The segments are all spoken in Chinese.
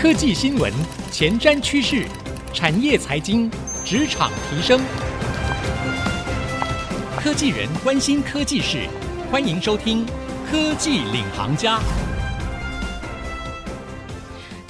科技新闻、前瞻趋势、产业财经、职场提升，科技人关心科技事，欢迎收听《科技领航家》。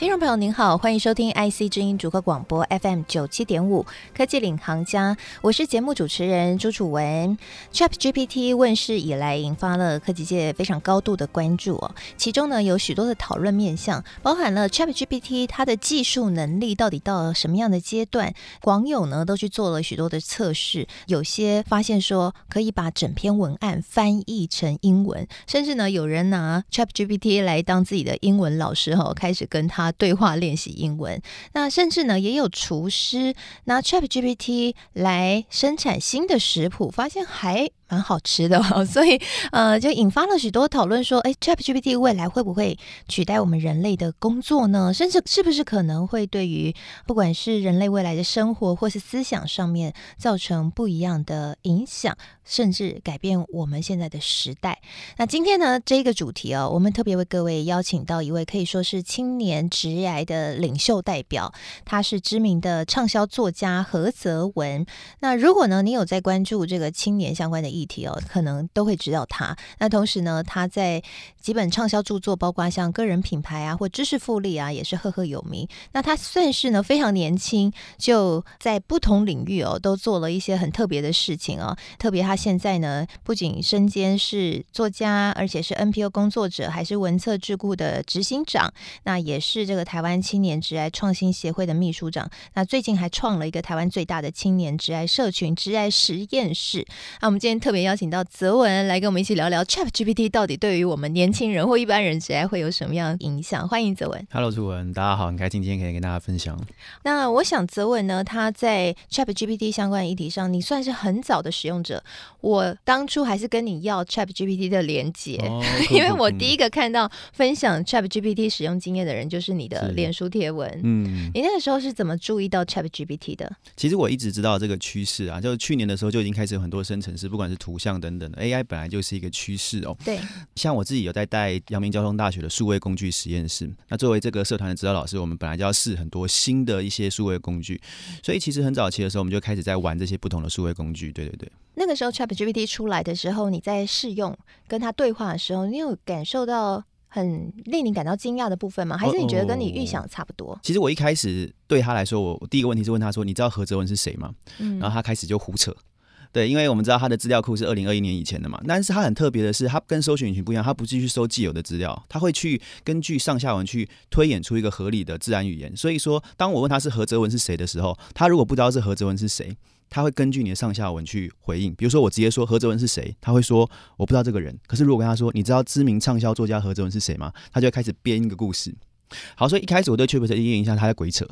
听众朋友您好，欢迎收听 IC 之音主客广播 FM 九七点五科技领航家，我是节目主持人朱楚文。ChatGPT 问世以来，引发了科技界非常高度的关注哦。其中呢，有许多的讨论面向，包含了 ChatGPT 它的技术能力到底到了什么样的阶段。网友呢都去做了许多的测试，有些发现说可以把整篇文案翻译成英文，甚至呢有人拿 ChatGPT 来当自己的英文老师哦，开始跟他。对话练习英文，那甚至呢也有厨师拿 ChatGPT 来生产新的食谱，发现还蛮好吃的，所以呃就引发了许多讨论，说，哎，ChatGPT 未来会不会取代我们人类的工作呢？甚至是不是可能会对于不管是人类未来的生活或是思想上面造成不一样的影响，甚至改变我们现在的时代？那今天呢这个主题哦，我们特别为各位邀请到一位可以说是青年职涯的领袖代表，他是知名的畅销作家何泽文。那如果呢你有在关注这个青年相关的议议题哦，可能都会知道他。那同时呢，他在几本畅销著作，包括像个人品牌啊，或知识复利啊，也是赫赫有名。那他算是呢非常年轻，就在不同领域哦，都做了一些很特别的事情哦。特别他现在呢，不仅身兼是作家，而且是 NPO 工作者，还是文策智库的执行长。那也是这个台湾青年职爱创新协会的秘书长。那最近还创了一个台湾最大的青年职爱社群——职爱实验室。那我们今天特特别邀请到泽文来跟我们一起聊聊 ChatGPT 到底对于我们年轻人或一般人职涯会有什么样的影响？欢迎泽文。Hello，楚文，大家好，很开心今天可以跟大家分享。那我想泽文呢，他在 ChatGPT 相关议题上，你算是很早的使用者。我当初还是跟你要 ChatGPT 的连接，哦、因为我第一个看到分享 ChatGPT 使用经验的人就是你的脸书贴文。嗯，你那个时候是怎么注意到 ChatGPT 的？其实我一直知道这个趋势啊，就是去年的时候就已经开始有很多生成式，不管是图像等等的 AI 本来就是一个趋势哦。对，像我自己有在带阳明交通大学的数位工具实验室。那作为这个社团的指导老师，我们本来就要试很多新的一些数位工具，所以其实很早期的时候，我们就开始在玩这些不同的数位工具。对对对。那个时候 ChatGPT 出来的时候，你在试用跟他对话的时候，你有感受到很令你感到惊讶的部分吗？还是你觉得跟你预想差不多？哦哦，其实我一开始对他来说，我第一个问题是问他说：“你知道何泽文是谁吗？”嗯，然后他开始就胡扯。对，因为我们知道他的资料库是二零二一年以前的嘛，但是他很特别的是，他跟搜寻引擎不一样，他不继续搜既有的资料，他会去根据上下文去推演出一个合理的自然语言。所以说，当我问他是何泽文是谁的时候，他如果不知道是何泽文是谁，他会根据你的上下文去回应。比如说，我直接说何泽文是谁，他会说我不知道这个人。可是如果跟他说，你知道知名畅销作家何泽文是谁吗？他就开始编一个故事。好，所以一开始我对 ChatGPT 的第一印象，他在鬼扯。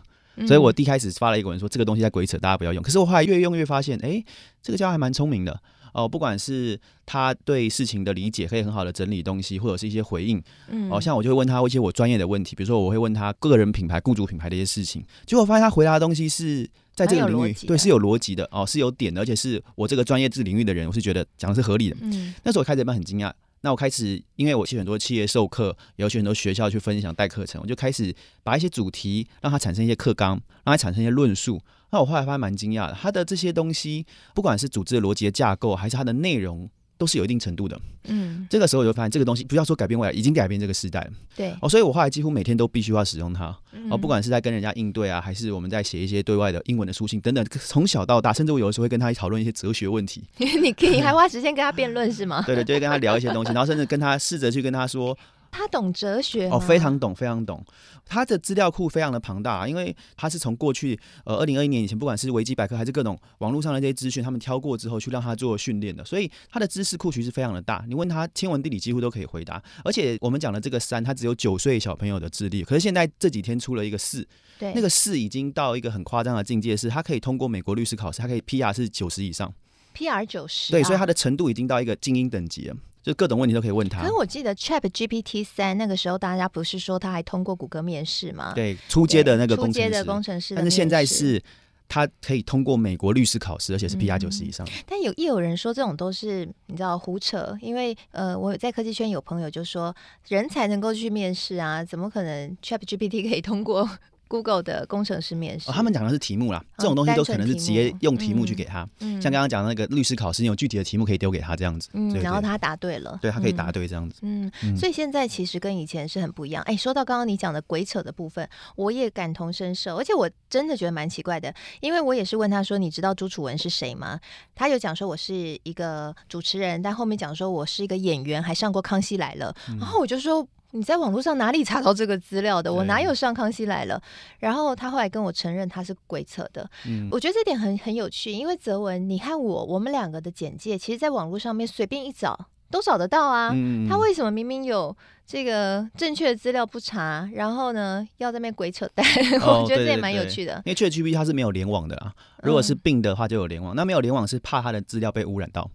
所以我第一开始发了一个文说这个东西在鬼扯，大家不要用。可是我后来越用越发现，哎，这个家伙还蛮聪明的哦。不管是他对事情的理解，可以很好的整理东西，或者是一些回应。嗯，哦，像我就会问他一些我专业的问题，比如说我会问他个人品牌、雇主品牌的一些事情，结果我发现他回答的东西是在这个领域，对，是有逻辑的哦，是有点的，而且是我这个专业这个领域的人，我是觉得讲的是合理的。嗯，那时候我开始蛮很惊讶。那我开始，因为我去很多企业授课，也有去很多学校去分享带课程，我就开始把一些主题让它产生一些课纲，让它产生一些论述。那我后来发现蛮惊讶的，它的这些东西，不管是组织的逻辑的架构，还是它的内容。都是有一定程度的，嗯，这个时候我就发现这个东西不要说改变未来，已经改变这个时代。了，对，哦，所以我后来几乎每天都必须要使用它，哦，不管是在跟人家应对啊，还是我们在写一些对外的英文的书信等等，从小到大，甚至我有的时候会跟他讨论一些哲学问题，你可以还花时间跟他辩论是吗？对对，就会跟他聊一些东西，然后甚至跟他试着去跟他说。他懂哲学哦，非常懂，非常懂。他的资料库非常的庞大，因为他是从过去呃二零二一年以前，不管是维基百科还是各种网络上的这些资讯，他们挑过之后去让他做训练的，所以他的知识库其实非常的大。你问他天文地理几乎都可以回答，而且我们讲的这个三，他只有九岁小朋友的智力，可是现在这几天出了一个四，对，那个四已经到一个很夸张的境界，是他可以通过美国律师考试，他可以 PR 是九十以上，PR 九十，对，所以他的程度已经到一个精英等级了。就各种问题都可以问他。可是我记得 ChatGPT 三那个时候，大家不是说他还通过谷歌面试吗？对，初阶的那个工程师。初阶的工程师。但是现在是他可以通过美国律师考试，而且是 PR 九十以上。嗯、但有也有人说这种都是你知道胡扯，因为呃，我在科技圈有朋友就说，人才能够去面试啊，怎么可能 ChatGPT 可以通过？Google 的工程师面试，哦，他们讲的是题目啦，这种东西都可能是直接用题目去给他，嗯、像刚刚讲的那个律师考试，你有具体的题目可以丢给他这样子，嗯，然后他答对了，对他可以答对这样子，嗯，嗯，所以现在其实跟以前是很不一样。哎，说到刚刚你讲的鬼扯的部分，我也感同身受，而且我真的觉得蛮奇怪的，因为我也是问他说，你知道朱楚文是谁吗？他有讲说我是一个主持人，但后面讲说我是一个演员，还上过《康熙来了》，然后我就说。你在网络上哪里查到这个资料的？我哪有上康熙来了？然后他后来跟我承认他是鬼扯的。嗯，我觉得这点很很有趣，因为泽文，你看我我们两个的简介，其实在网络上面随便一找都找得到啊。嗯，他为什么明明有这个正确的资料不查，然后呢要在那边鬼扯淡？哦、我觉得这也蛮有趣的。对对对，因为 ChatGPT 它是没有联网的啊，如果是 Bing 的话就有联网，嗯、那没有联网是怕它的资料被污染到。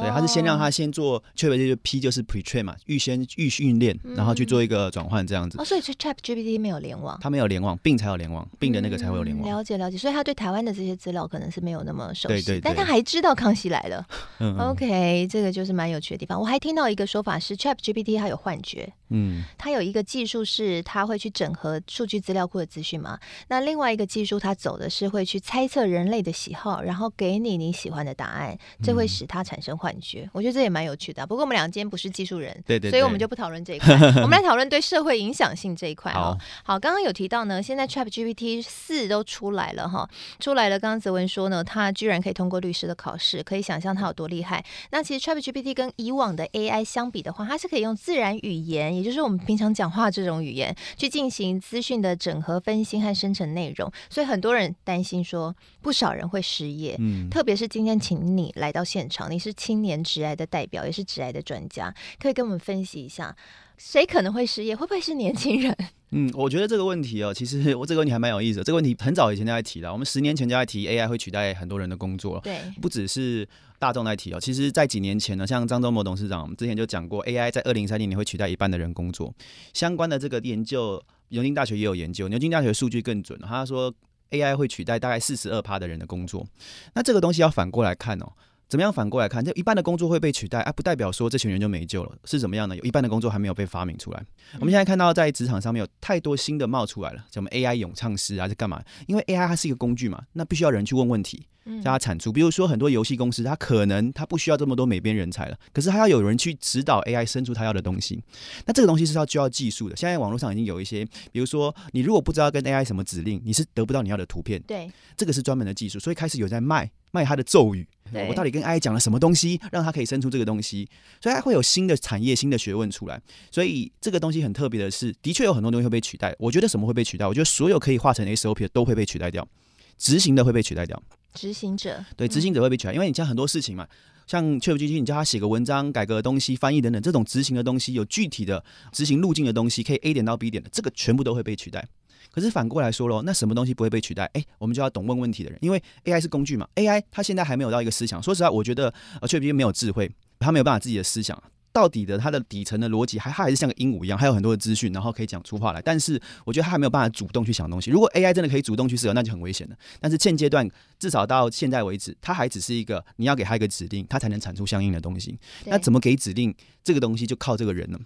对，他是先让他先做，确实就是 P 就是 pre-train 嘛，预先预训练，然后去做一个转换这样子。哦，所以是 ChatGPT 没有联网，他没有联网，Bing 才有联网，Bing 的那个才会有联网。了解了解，所以他对台湾的这些资料可能是没有那么熟悉，对对对，但他还知道康熙来了。嗯，OK，这个就是蛮有趣的地方。我还听到一个说法是 ChatGPT 它有幻觉，嗯，它有一个技术是它会去整合数据资料库的资讯嘛。那另外一个技术它走的是会去猜测人类的喜好，然后给你你喜欢的答案，这会使它产生幻觉。我觉得。这也蛮有趣的，不过我们俩今天不是技术人，对对对，所以我们就不讨论这一块，我们来讨论对社会影响性这一块哦。好，刚刚有提到呢，现在 ChatGPT 四都出来了哈，出来了。刚刚泽文说呢，他居然可以通过律师的考试，可以想象他有多厉害。那其实 ChatGPT 跟以往的 AI 相比的话，它是可以用自然语言，也就是我们平常讲话这种语言，去进行资讯的整合、分析和生成内容。所以很多人担心说，不少人会失业。嗯，特别是今天请你来到现场，你是青年职癌的。代表也是职癌的专家，可以跟我们分析一下，谁可能会失业？会不会是年轻人？嗯，我觉得这个问题哦，其实我这个问题还蛮有意思的。这个问题很早以前就在提了，我们十年前就在提 AI 会取代很多人的工作了。对，不只是大众在提哦，其实在几年前呢，像张忠谋董事长之前就讲过，AI 在二零三零年会取代一半的人工作。相关的这个研究，牛津大学也有研究，牛津大学数据更准，他说 AI 会取代大概四十二趴的人的工作。那这个东西要反过来看哦。怎么样反过来看？就一半的工作会被取代，啊，不代表说这群人就没救了，是怎么样呢？有一半的工作还没有被发明出来。我们现在看到在职场上面有太多新的冒出来了，什么 AI 咏唱师啊，是干嘛？因为 AI 它是一个工具嘛，那必须要人去问问题，让它产出。比如说很多游戏公司，它可能它不需要这么多美编人才了，可是它要有人去指导 AI 生出它要的东西。那这个东西是要需要技术的。现在网络上已经有一些，比如说你如果不知道跟 AI 什么指令，你是得不到你要的图片。对，这个是专门的技术，所以开始有在卖。卖他的咒语，我到底跟 AI 讲了什么东西，让他可以生出这个东西？所以它会有新的产业、新的学问出来。所以这个东西很特别的是，的确有很多东西会被取代。我觉得什么会被取代？我觉得所有可以化成 SOP 的都会被取代掉，执行的会被取代掉。执行者对，执行者会被取代，因为你像很多事情嘛，像 ChatGPT，你叫他写个文章、改个东西、翻译等等，这种执行的东西有具体的执行路径的东西，可以 A 点到 B 点的，这个全部都会被取代。可是反过来说喽，那什么东西不会被取代？哎、欸，我们就要懂问问题的人，因为 AI 是工具嘛，AI 它现在还没有到一个思想。说实话，我觉得呃，ChatGPT 没有智慧，它没有办法自己的思想。到底的它的底层的逻辑，还它还是像个鹦鹉一样，还有很多的资讯，然后可以讲出话来。但是我觉得它还没有办法主动去想东西。如果 AI 真的可以主动去思考，那就很危险了。但是现阶段，至少到现在为止，它还只是一个你要给它一个指令，它才能产出相应的东西。那怎么给指令？这个东西就靠这个人了。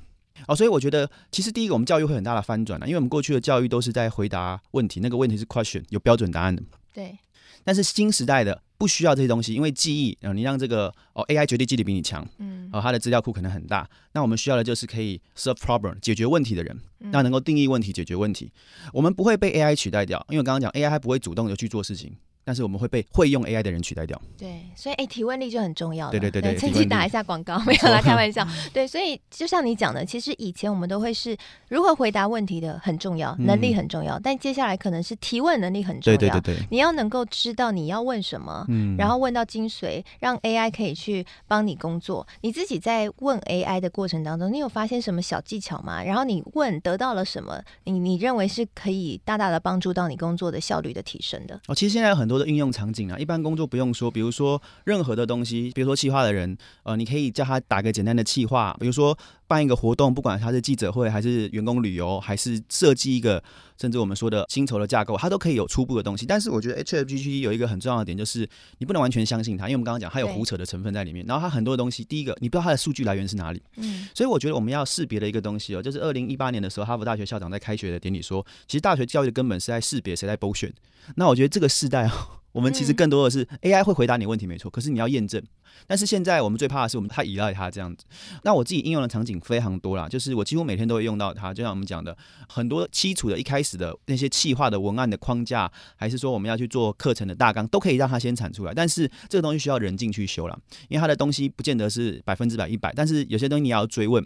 哦，所以我觉得其实第一个，我们教育会很大的翻转了，因为我们过去的教育都是在回答问题，那个问题是 question，有标准答案的。对。但是新时代的不需要这些东西，因为记忆，啊你让这个哦 AI 绝对记忆力比你强，嗯，哦它的资料库可能很大，那我们需要的就是可以 solve problem 解决问题的人，那能够定义问题、解决问题，我们不会被 AI 取代掉，因为我刚刚讲 AI 还不会主动的去做事情。但是我们会被会用 AI 的人取代掉。对，所以哎，提问力就很重要。对对对对，趁机打一下广告，没有啦，开玩笑。对，所以就像你讲的，其实以前我们都会是如何回答问题的很重要，能力很重要。但接下来可能是提问能力很重要。对对对对，你要能够知道你要问什么，嗯然后问到精髓，让 AI 可以去帮你工作。你自己在问 AI 的过程当中，你有发现什么小技巧吗？然后你问得到了什么？你你认为是可以大大的帮助到你工作的效率的提升的？哦，其实现在有很多的应用场景啊。一般工作不用说，比如说任何的东西，比如说企划的人，呃，你可以叫他打个简单的企划，比如说办一个活动，不管它是记者会，还是员工旅游，还是设计一个，甚至我们说的薪酬的架构，它都可以有初步的东西。但是我觉得 ChatGPT 有一个很重要的点，就是你不能完全相信它，因为我们刚刚讲它有胡扯的成分在里面。然后它很多的东西，第一个你不知道它的数据来源是哪里。嗯。所以我觉得我们要识别的一个东西哦，就是二零一八年的时候，哈佛大学校长在开学的典礼说，其实大学教育的根本是在识别谁在 bullshit。那我觉得这个时代哦。我们其实更多的是 AI 会回答你问题没错，可是你要验证。但是现在我们最怕的是我们太依赖它这样子。那我自己应用的场景非常多啦，就是我几乎每天都会用到它。就像我们讲的，很多基础的一开始的那些企划的文案的框架，还是说我们要去做课程的大纲，都可以让它先产出来。但是这个东西需要人进去修了，因为它的东西不见得是百分之百一百。但是有些东西你也要追问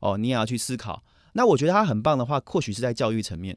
哦，你也要去思考。那我觉得它很棒的话，或许是在教育层面。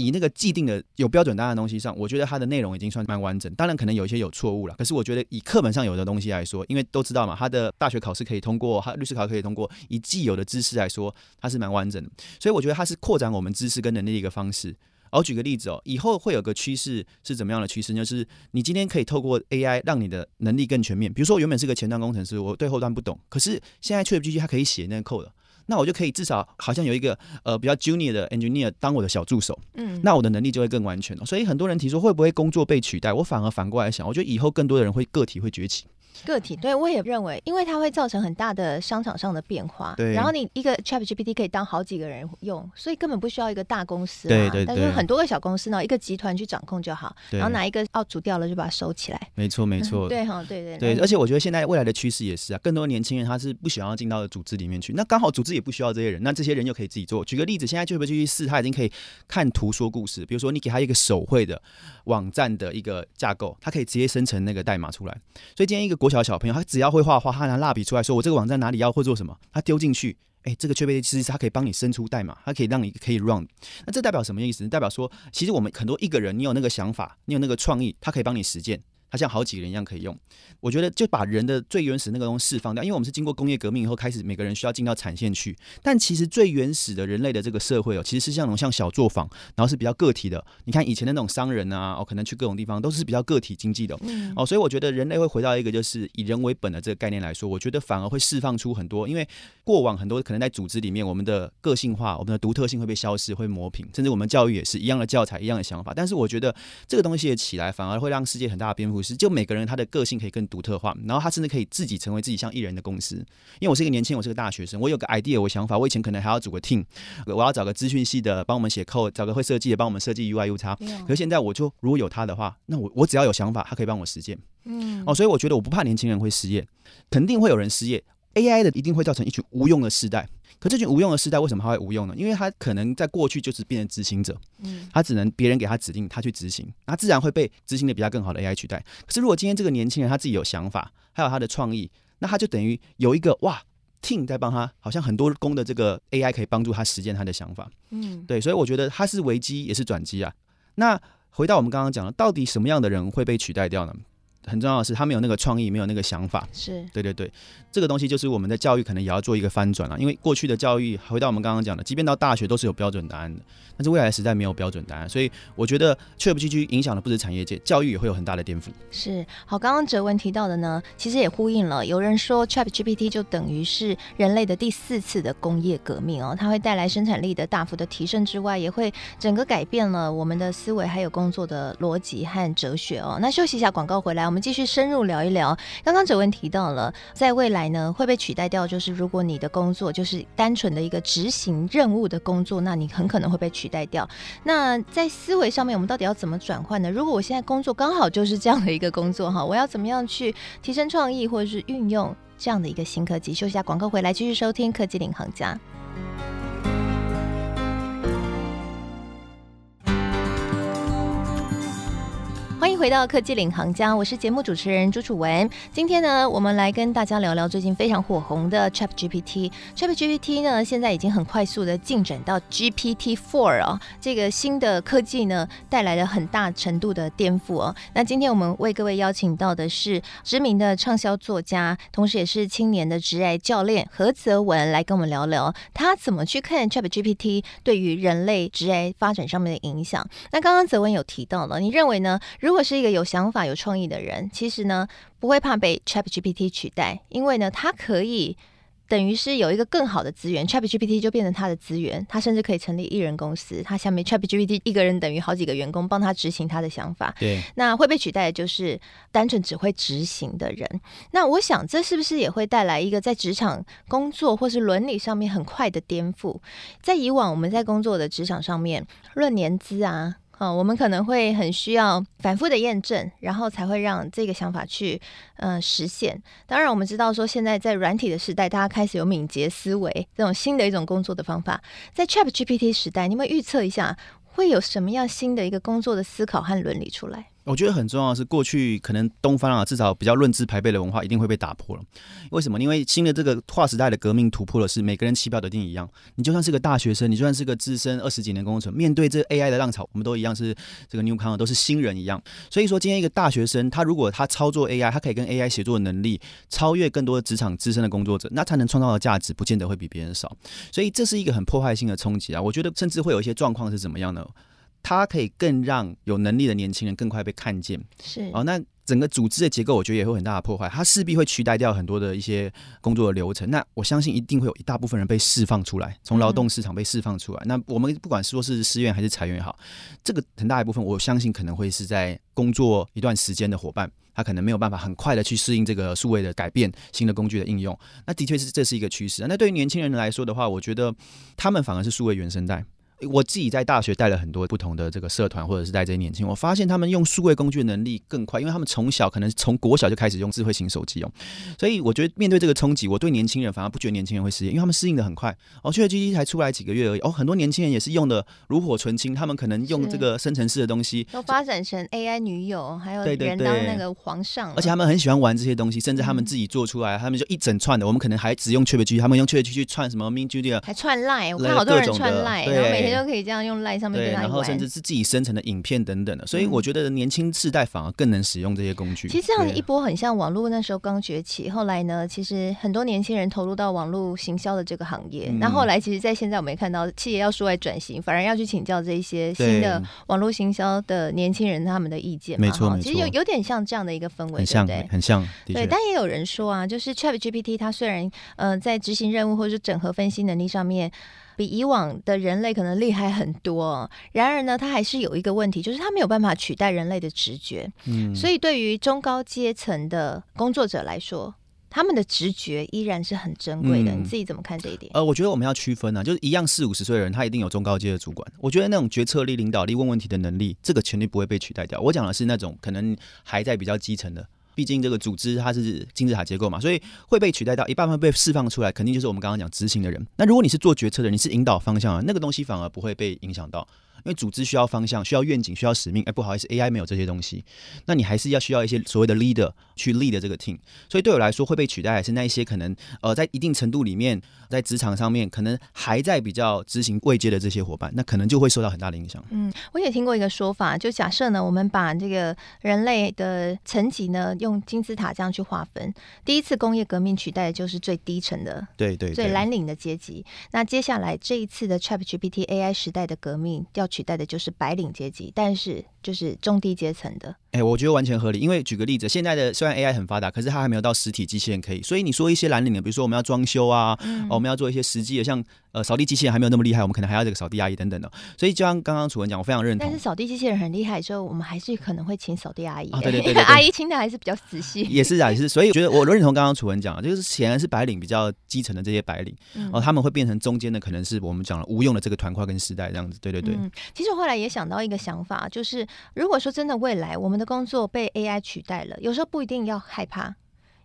以那个既定的有标准答案的东西上，我觉得它的内容已经算蛮完整。当然，可能有一些有错误了。可是我觉得以课本上有的东西来说，因为都知道嘛，他的大学考试可以通过，他律师考可以通过。以既有的知识来说，它是蛮完整的。所以我觉得它是扩展我们知识跟能力的一个方式。我举个例子哦，以后会有个趋势是怎么样的趋势？就是你今天可以透过 AI 让你的能力更全面。比如说，原本是个前端工程师，我对后端不懂，可是现在 ChatGPT 它可以写那个 code。那我就可以至少好像有一个呃比较 junior 的 engineer 当我的小助手，嗯，那我的能力就会更完全了。所以很多人提出会不会工作被取代，我反而反过来想，我觉得以后更多的人会个体会崛起。个体对我也认为，因为它会造成很大的商场上的变化。对，然后你一个 ChatGPT 可以当好几个人用，所以根本不需要一个大公司。对对对。但是很多个小公司呢，一个集团去掌控就好。然后哪一个要煮掉了，就把它收起来。没错没错。对哈，对对对。而且我觉得现在未来的趋势也是啊，更多年轻人他是不想要进到组织里面去，那刚好组织也不需要这些人，那这些人又可以自己做。举个例子，现在 ChatGPT 4，他已经可以看图说故事。比如说你给他一个手绘的网站的一个架构，他可以直接生成那个代码出来。所以今天一个国小小朋友，他只要会画画，他拿蜡笔出来说：“我这个网站哪里要会做什么？”他丢进去，哎，这个 ChatGPT 其实它可以帮你生出代码，它可以让你可以 run。那这代表什么意思？代表说，其实我们很多一个人，你有那个想法，你有那个创意，他可以帮你实践。它像好几个人一样可以用，我觉得就把人的最原始那个东西释放掉，因为我们是经过工业革命以后开始，每个人需要进到产线去。但其实最原始的人类的这个社会哦，其实是像那种像小作坊，然后是比较个体的。你看以前的那种商人啊，哦，可能去各种地方都是比较个体经济的哦，所以我觉得人类会回到一个就是以人为本的这个概念来说，我觉得反而会释放出很多，因为过往很多可能在组织里面，我们的个性化、我们的独特性会被消失、会磨平，甚至我们教育也是一样的教材、一样的想法。但是我觉得这个东西也起来，反而会让世界很大的颠就每个人他的个性可以更独特化，然后他甚至可以自己成为自己像艺人的公司。因为我是一个年轻，我是个大学生，我有个 idea，我想法，我以前可能还要组个 team，我要找个资讯系的帮我们写 code，找个会设计的帮我们设计 UI UX。可是现在我就如果有他的话，那我我只要有想法，他可以帮我实践。嗯，哦，所以我觉得我不怕年轻人会失业，肯定会有人失业。AI 的一定会造成一群无用的世代。可这群无用的世代为什么他会无用呢？因为他可能在过去就是变成执行者，嗯，他只能别人给他指令，他去执行，那自然会被执行的比他更好的 AI 取代。可是如果今天这个年轻人他自己有想法，还有他的创意，那他就等于有一个哇 team 在帮他，好像很多工的这个 AI 可以帮助他实践他的想法，嗯，对，所以我觉得他是危机也是转机啊。那回到我们刚刚讲的，到底什么样的人会被取代掉呢？很重要的是，他没有那个创意，没有那个想法。是对对对，这个东西就是我们的教育可能也要做一个翻转了。因为过去的教育，回到我们刚刚讲的，即便到大学都是有标准答案的，但是未来时代没有标准答案，所以我觉得 ChatGPT 影响的不止产业界，教育也会有很大的颠覆。是好，刚刚哲文提到的呢，其实也呼应了。有人说 ChatGPT 就等于是人类的第四次的工业革命哦，它会带来生产力的大幅的提升之外，也会整个改变了我们的思维还有工作的逻辑和哲学哦。那休息一下，广告回来。我们继续深入聊一聊。刚刚哲文提到了，在未来呢会被取代掉，就是如果你的工作就是单纯的一个执行任务的工作，那你很可能会被取代掉。那在思维上面，我们到底要怎么转换呢？如果我现在工作刚好就是这样的一个工作哈，我要怎么样去提升创意，或者是运用这样的一个新科技？休息下广告回来，继续收听科技领航家。欢迎回到科技领航家，我是节目主持人朱楚文。今天呢，我们来跟大家聊聊最近非常火红的 ChatGPT。ChatGPT 呢，现在已经很快速的进展到 GPT-4 哦，这个新的科技呢，带来了很大程度的颠覆哦。那今天我们为各位邀请到的是知名的畅销作家，同时也是青年的职涯教练何泽文，来跟我们聊聊他怎么去看 ChatGPT 对于人类职涯发展上面的影响。那刚刚泽文有提到了，你认为呢？如果是一个有想法、有创意的人，其实呢不会怕被 ChatGPT 取代，因为呢他可以等于是有一个更好的资源，ChatGPT 就变成他的资源，他甚至可以成立艺人公司，他下面 ChatGPT 一个人等于好几个员工帮他执行他的想法。对，那会被取代的就是单纯只会执行的人。那我想，这是不是也会带来一个在职场工作或是伦理上面很快的颠覆？在以往我们在工作的职场上面论年资啊。嗯、我们可能会很需要反复的验证，然后才会让这个想法去嗯实现。当然，我们知道说现在在软体的时代，大家开始有敏捷思维这种新的一种工作的方法。在 ChatGPT 时代，你们预测一下会有什么样新的一个工作的思考和伦理出来？我觉得很重要的是，过去可能东方啊，至少比较论资排辈的文化一定会被打破了。为什么？因为新的这个划时代的革命突破的是每个人起跑的点一样。你就算是个大学生，你就算是个资深二十几年工程，面对这 AI 的浪潮，我们都一样是这个 newcomer，都是新人一样。所以说，今天一个大学生，他如果他操作 AI，他可以跟 AI 协作的能力超越更多的职场资深的工作者，那他能创造的价值不见得会比别人少。所以这是一个很破坏性的冲击啊！我觉得甚至会有一些状况是怎么样呢？它可以更让有能力的年轻人更快被看见，是哦。那整个组织的结构，我觉得也会很大的破坏。它势必会取代掉很多的一些工作的流程。那我相信一定会有一大部分人被释放出来，从劳动市场被释放出来。嗯、那我们不管说是失业还是裁员也好，这个很大一部分，我相信可能会是在工作一段时间的伙伴，他可能没有办法很快的去适应这个数位的改变、新的工具的应用。那的确是这是一个趋势。那对于年轻人来说的话，我觉得他们反而是数位原生代。我自己在大学带了很多不同的这个社团，或者是带这些年轻人，我发现他们用数位工具的能力更快，因为他们从小可能从国小就开始用智慧型手机哦，所以我觉得面对这个冲击，我对年轻人反而不觉得年轻人会适应，因为他们适应的很快。哦，ChatGPT 才出来几个月而已，哦，很多年轻人也是用的炉火纯青，他们可能用这个生成式的东西，都发展成 AI 女友，还有人当那个皇上，而且他们很喜欢玩这些东西，甚至他们自己做出来，他们就一整串的。我们可能还只用 ChatGPT，他们用 ChatGPT 去串什么 Midjourney，还串 Line，我看好多人串 Line，然后每天都可以这样用 Line。对，然后甚至是自己生成的影片等等的，所以我觉得年轻世代反而更能使用这些工具。其实这样一波很像网络那时候刚崛起，后来呢，其实很多年轻人投入到网络行销的这个行业。那后来其实，在现在我们也看到，企业要数位转型，反而要去请教这一些新的网络行销的年轻人他们的意见。没错，其实有有点像这样的一个氛围，很像，对，很像。对，但也有人说啊，就是 ChatGPT 它虽然嗯、呃、在执行任务或者是整合分析能力上面。比以往的人类可能厉害很多，然而呢，它还是有一个问题，就是它没有办法取代人类的直觉。嗯，所以对于中高阶层的工作者来说，他们的直觉依然是很珍贵的。嗯，你自己怎么看这一点？呃，我觉得我们要区分啊，就是一样四五十岁的人，他一定有中高阶的主管。我觉得那种决策力、领导力、问问题的能力，这个权利不会被取代掉。我讲的是那种可能还在比较基层的。毕竟这个组织它是金字塔结构嘛，所以会被取代到一半会被释放出来，肯定就是我们刚刚讲执行的人。那如果你是做决策的，你是引导方向啊，那个东西反而不会被影响到。因为组织需要方向，需要愿景，需要使命。哎，不好意思，AI 没有这些东西，那你还是要需要一些所谓的 leader 去 lead 这个 team。所以对我来说，会被取代的是那一些可能呃在一定程度里面，在职场上面可能还在比较执行位阶的这些伙伴，那可能就会受到很大的影响。嗯，我也听过一个说法，就假设呢，我们把这个人类的层级呢用金字塔这样去划分，第一次工业革命取代的就是最低层的，对对，最蓝领的阶级。那接下来这一次的 ChatGPT AI 时代的革命要取代的就是白领阶级，但是就是中低阶层的。哎、欸，我觉得完全合理。因为举个例子，现在的虽然 AI 很发达，可是它还没有到实体机器人可以。所以你说一些蓝领的，比如说我们要装修啊、嗯哦，我们要做一些实际的，像呃扫地机器人还没有那么厉害，我们可能还要这个扫地阿姨等等的。所以就像刚刚楚文讲，我非常认同。但是扫地机器人很厉害所以，我们还是可能会请扫地阿姨。啊、对，对，对阿姨请的还是比较仔细。也是啊，也是。所以我觉得我认同刚刚楚文讲，就是显然是白领比较基层的这些白领，嗯、哦，他们会变成中间的，可能是我们讲了无用的这个团块跟时代这样子。对对对。嗯，其实我后来也想到一个想法，就是如果说真的未来我们的工作被 AI 取代了，有时候不一定要害怕，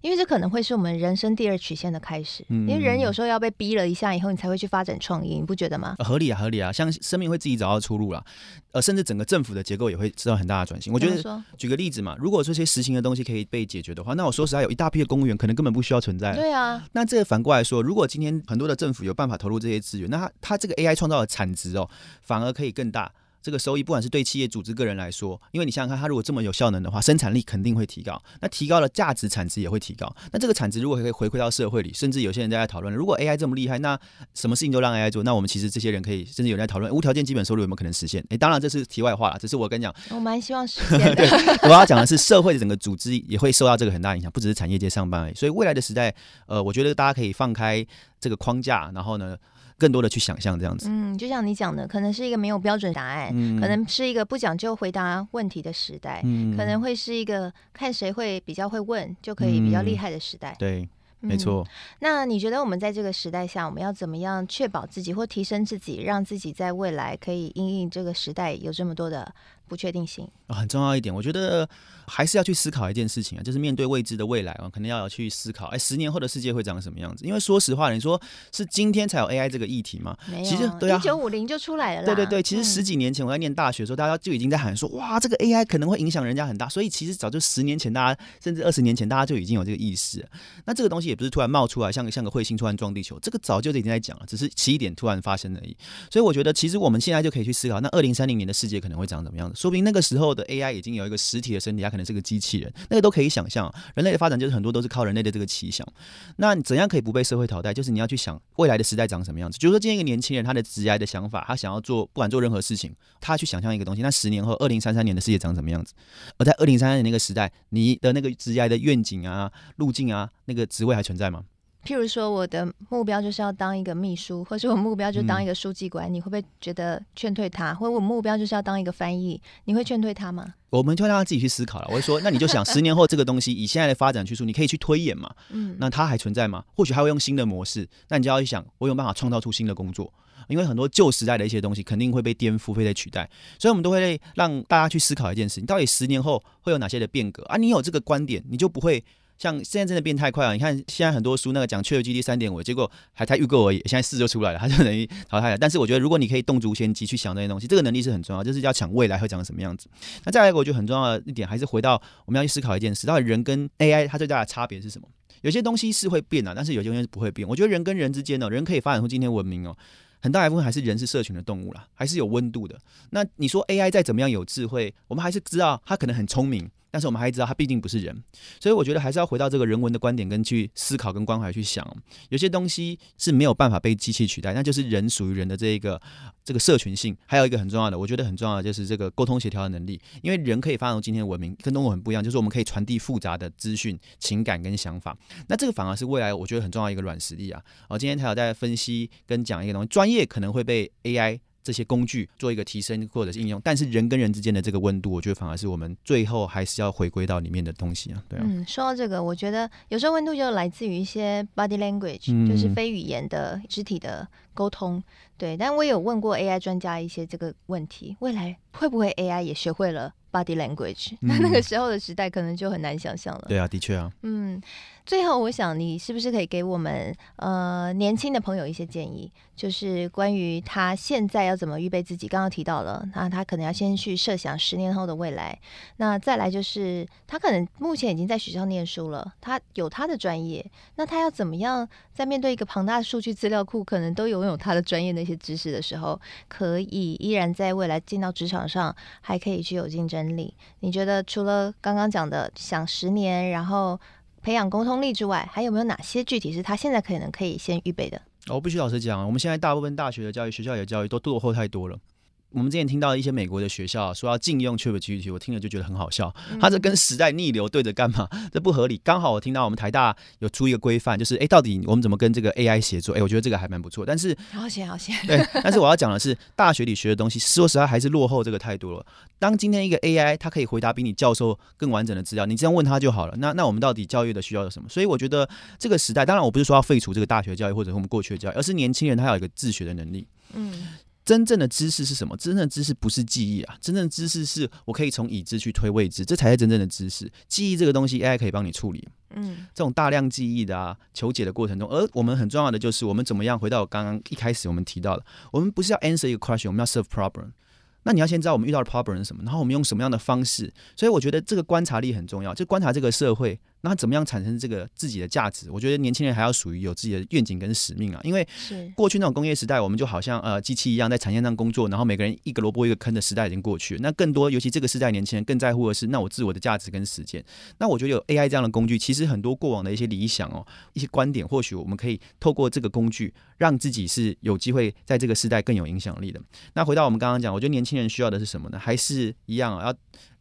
因为这可能会是我们人生第二曲线的开始。嗯，因为人有时候要被逼了一下以后，你才会去发展创意，你不觉得吗？合理啊，合理啊，像生命会自己找到出路啦，呃，甚至整个政府的结构也会受到很大的转型。我觉得，举个例子嘛，如果这些实行的东西可以被解决的话，那我说实在，有一大批的公务员可能根本不需要存在。对啊，那这个反过来说，如果今天很多的政府有办法投入这些资源，那他他这个 AI 创造的产值哦，反而可以更大。这个收益，不管是对企业、组织、个人来说，因为你想想看，它如果这么有效能的话，生产力肯定会提高，那提高了价值产值也会提高。那这个产值如果可以回馈到社会里，甚至有些人在讨论，如果 AI 这么厉害，那什么事情都让 AI 做，那我们其实这些人可以，甚至有人在讨论无条件基本收入有没有可能实现？哎，当然这是题外话了，只是我跟你讲，我蛮希望实 现我要讲的是社会的整个组织也会受到这个很大影响，不只是产业界上班而已。所以未来的时代，呃，我觉得大家可以放开这个框架，然后呢，更多的去想象这样子。嗯，就像你讲的，可能是一个没有标准答案，嗯、可能是一个不讲究回答问题的时代，嗯、可能会是一个看谁会比较会问就可以比较厉害的时代。嗯、对。没错、嗯，那你觉得我们在这个时代下，我们要怎么样确保自己或提升自己，让自己在未来可以应应这个时代有这么多的不确定性？啊，很重要一点，我觉得还是要去思考一件事情啊，就是面对未知的未来啊，可能要去思考，哎，十年后的世界会长什么样子？因为说实话，你说是今天才有 AI 这个议题吗？没有，其实对啊，一九五零就出来了。对对对，其实十几年前我在念大学的时候，嗯、大家就已经在喊说，哇，这个 AI 可能会影响人家很大。所以其实早就十年前，大家甚至二十年前，大家就已经有这个意识。那这个东西也不是突然冒出来，像个像个彗星突然撞地球，这个早就已经在讲了，只是起点突然发生而已。所以我觉得，其实我们现在就可以去思考，那二零三零年的世界可能会长怎么样子？说不定那个时候。的 AI 已经有一个实体的身体，它可能是个机器人，那个都可以想象。人类的发展就是很多都是靠人类的这个奇想。那怎样可以不被社会淘汰？就是你要去想未来的时代长什么样子。就是说，今天一个年轻人他的职业的想法，他想要做，不管做任何事情，他去想象一个东西。那十年后，二零三三年的世界长什么样子？而在二零三三年那个时代，你的那个职业的愿景啊、路径啊，那个职位还存在吗？譬如说，我的目标就是要当一个秘书，或是我目标就当一个书记官，嗯、你会不会觉得劝退他？或者我目标就是要当一个翻译，你会劝退他吗？我们就让他自己去思考了。我会说，那你就想十年后这个东西，以现在的发展趋势，你可以去推演嘛？嗯，那它还存在吗？或许还会用新的模式，那你就要去想，我有办法创造出新的工作，因为很多旧时代的一些东西肯定会被颠覆、会被取代，所以我们都会让大家去思考一件事：你到底十年后会有哪些的变革啊？你有这个观点，你就不会。像现在真的变太快了，你看现在很多书那个讲 ChatGPT 三点五，结果还才预购而已，现在四就出来了，它就等于淘汰了。但是我觉得，如果你可以动足先机去想这些东西，这个能力是很重要，就是要抢未来会长什么样子。那再来一个，我觉得很重要的一点，还是回到我们要去思考一件事：到底人跟 AI 它最大的差别是什么？有些东西是会变的，但是有些东西是不会变。我觉得人跟人之间呢，人可以发展出今天文明哦，很大一部分还是人是社群的动物啦，还是有温度的。那你说 AI 再怎么样有智慧，我们还是知道它可能很聪明。但是我们还知道，它毕竟不是人，所以我觉得还是要回到这个人文的观点，跟去思考、跟关怀去想。有些东西是没有办法被机器取代，那就是人属于人的这一个这个社群性。还有一个很重要的，我觉得很重要的就是这个沟通协调的能力。因为人可以发展今天的文明，跟动物很不一样，就是我们可以传递复杂的资讯、情感跟想法。那这个反而是未来我觉得很重要的一个软实力啊。我今天才有在分析跟讲一个东西，专业可能会被 AI。这些工具做一个提升或者是应用，但是人跟人之间的这个温度，我觉得反而是我们最后还是要回归到里面的东西啊。对啊。嗯，说到这个，我觉得有时候温度就来自于一些 body language，就是非语言的肢体的沟通。对，但我有问过 AI 专家一些这个问题，未来会不会 AI 也学会了 body language？那、那个时候的时代可能就很难想象了。对啊，的确啊。嗯。最后，我想你是不是可以给我们呃年轻的朋友一些建议，就是关于他现在要怎么预备自己？刚刚提到了，那他可能要先去设想十年后的未来。那再来就是，他可能目前已经在学校念书了，他有他的专业，那他要怎么样在面对一个庞大的数据资料库，可能都拥有他的专业的一些知识的时候，可以依然在未来进到职场上还可以具有竞争力？你觉得除了刚刚讲的想十年，然后培养沟通力之外，还有没有哪些具体是他现在可能可以先预备的？我必须老实讲，我们现在大部分大学的教育、学校里的教育都落后太多了。我们之前听到一些美国的学校说要禁用 ChatGPT，我听了就觉得很好笑。他这跟时代逆流对着干嘛？这不合理。刚好我听到我们台大有出一个规范，就是哎，到底我们怎么跟这个 AI 协作？哎，我觉得这个还蛮不错。但是好险，好险。对，但是我要讲的是，大学里学的东西，说实话还是落后这个太多了。当今天一个 AI 它可以回答比你教授更完整的资料，你这样问他就好了。那那我们到底教育的需要有什么？所以我觉得这个时代，当然我不是说要废除这个大学教育或者我们过去的教育，而是年轻人他有一个自学的能力。嗯。真正的知识是什么？真正的知识不是记忆啊，真正的知识是我可以从已知去推未知，这才是真正的知识。记忆这个东西，AI 可以帮你处理。嗯，这种大量记忆的啊，求解的过程中，而我们很重要的就是我们怎么样回到我刚刚一开始我们提到的，我们不是要 answer 一个 question，我们要 solve problem。那你要先知道我们遇到的 problem 是什么，然后我们用什么样的方式。所以我觉得这个观察力很重要，就观察这个社会。那怎么样产生这个自己的价值？我觉得年轻人还要属于有自己的愿景跟使命啊。因为过去那种工业时代，我们就好像呃机器一样在产线上工作，然后每个人一个萝卜一个坑的时代已经过去了。那更多，尤其这个时代年轻人更在乎的是，那我自我的价值跟实践。那我觉得有 AI 这样的工具，其实很多过往的一些理想哦，一些观点，或许我们可以透过这个工具，让自己是有机会在这个时代更有影响力的。那回到我们刚刚讲，我觉得年轻人需要的是什么呢？还是一样要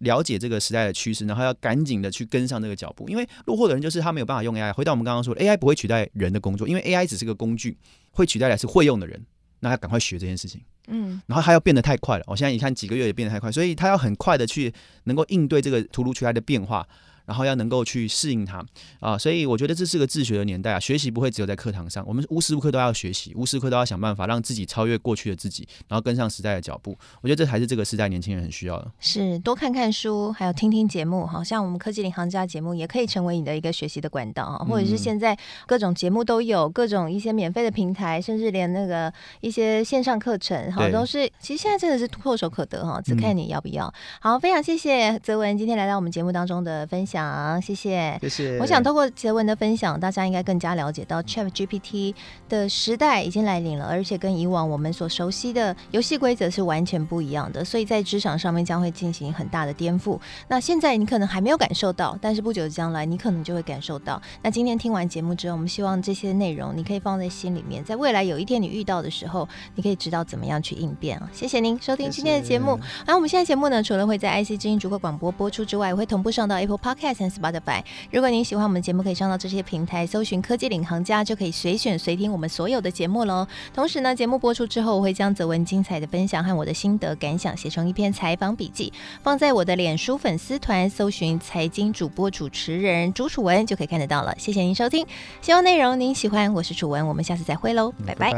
了解这个时代的趋势，然后要赶紧的去跟上这个脚步。因为落后的人就是他没有办法用 AI。回到我们刚刚说，AI 不会取代人的工作，因为 AI 只是个工具，会取代的是会用的人。那他赶快学这件事情，嗯，然后他要变得太快了。我现在你看几个月也变得太快，所以他要很快的去能够应对这个突如其来的变化。然后要能够去适应它啊，所以我觉得这是个自学的年代啊。学习不会只有在课堂上，我们无时无刻都要学习，无时无刻都要想办法让自己超越过去的自己，然后跟上时代的脚步。我觉得这才是这个时代年轻人很需要的。是多看看书，还有听听节目，好像我们科技领航家节目也可以成为你的一个学习的管道啊。或者是现在各种节目都有，各种一些免费的平台，甚至连那个一些线上课程哈，都是其实现在真的是唾手可得哈，只看你要不要。好，非常谢谢泽文今天来到我们节目当中的分享，谢谢。谢谢。我想通过杰文的分享，大家应该更加了解到 ChatGPT 的时代已经来临了，而且跟以往我们所熟悉的游戏规则是完全不一样的，所以在职场上面将会进行很大的颠覆。那现在你可能还没有感受到，但是不久的将来你可能就会感受到。那今天听完节目之后，我们希望这些内容你可以放在心里面，在未来有一天你遇到的时候，你可以知道怎么样去应变啊。谢谢您收听今天的节目。那、啊、我们现在节目呢，除了会在 IC 之音主客广播播出之外，也会同步上到 Apple Podcast 和 Spotify。如果您喜欢我们节目，可以上到这些平台搜寻“科技领航家”，就可以随选随听我们所有的节目喽。同时呢，节目播出之后，我会将泽文精彩的分享和我的心得感想写成一篇采访笔记，放在我的脸书粉丝团，搜寻“财经主播主持人朱楚文”就可以看得到了。谢谢您收听，希望内容您喜欢。我是楚文，我们下次再会喽，拜拜。